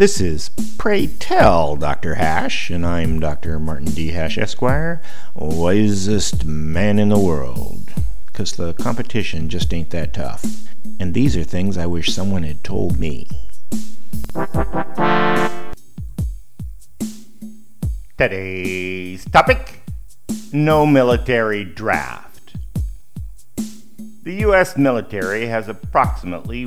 This is Pray Tell Dr. Hash, and I'm Dr. Martin D. Hash, Esquire, wisest man in the world. Because the competition just ain't that tough. And these are things I wish someone had told me. Today's topic No military draft. The U.S. military has approximately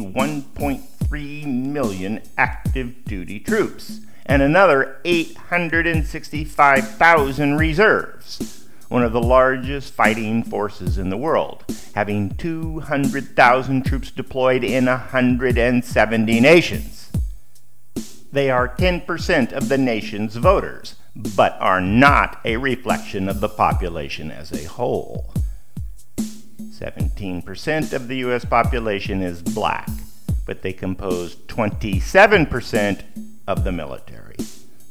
1.3 million active duty troops and another 865,000 reserves, one of the largest fighting forces in the world, having 200,000 troops deployed in 170 nations. They are 10% of the nation's voters, but are not a reflection of the population as a whole. 17% of the U.S. population is black, but they compose 27% of the military,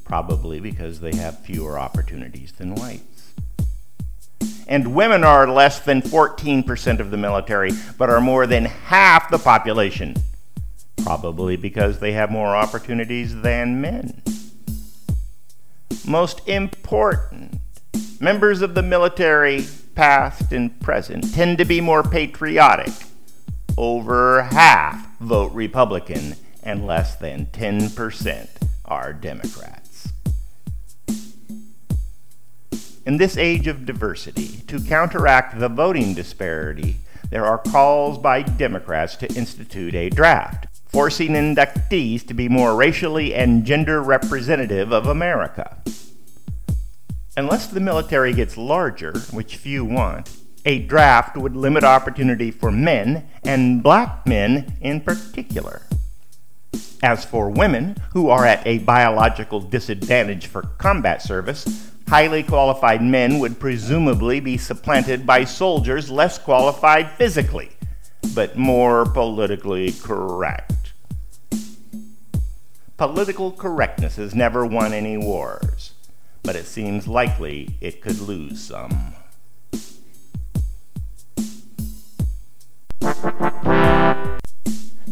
probably because they have fewer opportunities than whites. And women are less than 14% of the military, but are more than half the population, probably because they have more opportunities than men. Most important, members of the military, past and present, tend to be more patriotic. Over half vote Republican, and less than 10% are Democrats. In this age of diversity, to counteract the voting disparity, there are calls by Democrats to institute a draft, forcing inductees to be more racially and gender representative of America. Unless the military gets larger, which few want, a draft would limit opportunity for men, and black men in particular. As for women, who are at a biological disadvantage for combat service, highly qualified men would presumably be supplanted by soldiers less qualified physically, but more politically correct. Political correctness has never won any wars, but it seems likely it could lose some.